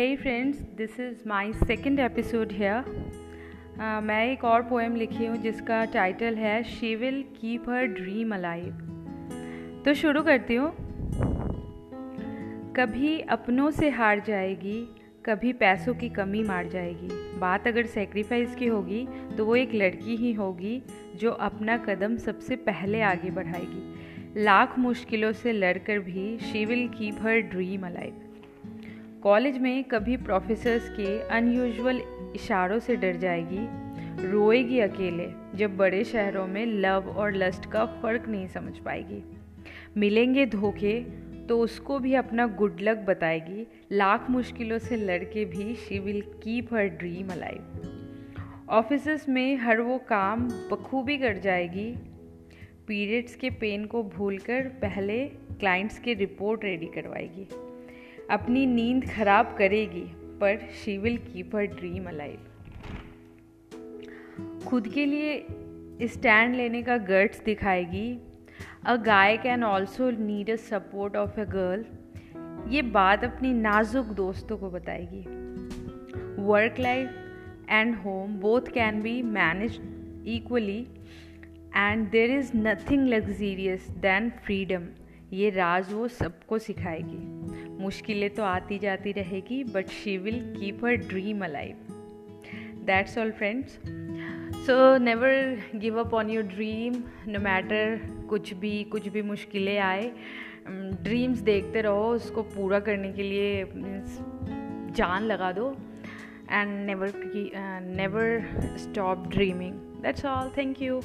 Hey friends this is my second episode. Uh, मैं एक और पोएम लिखी हूँ जिसका टाइटल है she will keep her dream alive तो शुरू करती हूँ। कभी अपनों से हार जाएगी कभी पैसों की कमी मार जाएगी। बात अगर सेक्रीफाइस की होगी तो वो एक लड़की ही होगी जो अपना कदम सबसे पहले आगे बढ़ाएगी। लाख मुश्किलों से लड़कर भी she will keep her dream alive college में कभी प्रोफेसर्स के अनयूजुअल इशारों से डर जाएगी, रोएगी अकेले, जब बड़े शहरों में लव और लस्ट का फ़र्क नहीं समझ पाएगी। मिलेंगे धोखे तो उसको भी अपना गुड लक बताएगी। लाख मुश्किलों से लड़के भी she will keep her dream alive office में हर वो काम बखूबी कर जाएगी। पीरियड्स के पेन को भूलकर पहले क्लाइंट्स की रिपोर्ट रेडी करवाएगी। अपनी नींद खराब करेगी, पर she will keep her dream alive. खुद के लिए स्टैंड लेने का गर्ट्स दिखाएगी। A guy can also need a support of a girl. ये बात अपनी नाजुक दोस्तों को बताएगी। Work life and home both can be manage equally, and there is nothing luxurious than freedom. ये राज वो सबको सिखाएगी। मुश्किलें तो आती जाती रहेगी but she will keep her dream alive that's all friends so never give up on your dream no matter कुछ भी कुछ भी मुश्किलें आए। ड्रीम्स um, देखते रहो उसको पूरा करने के लिए मीन्स जान लगा दो। And never never stop dreaming that's all thank you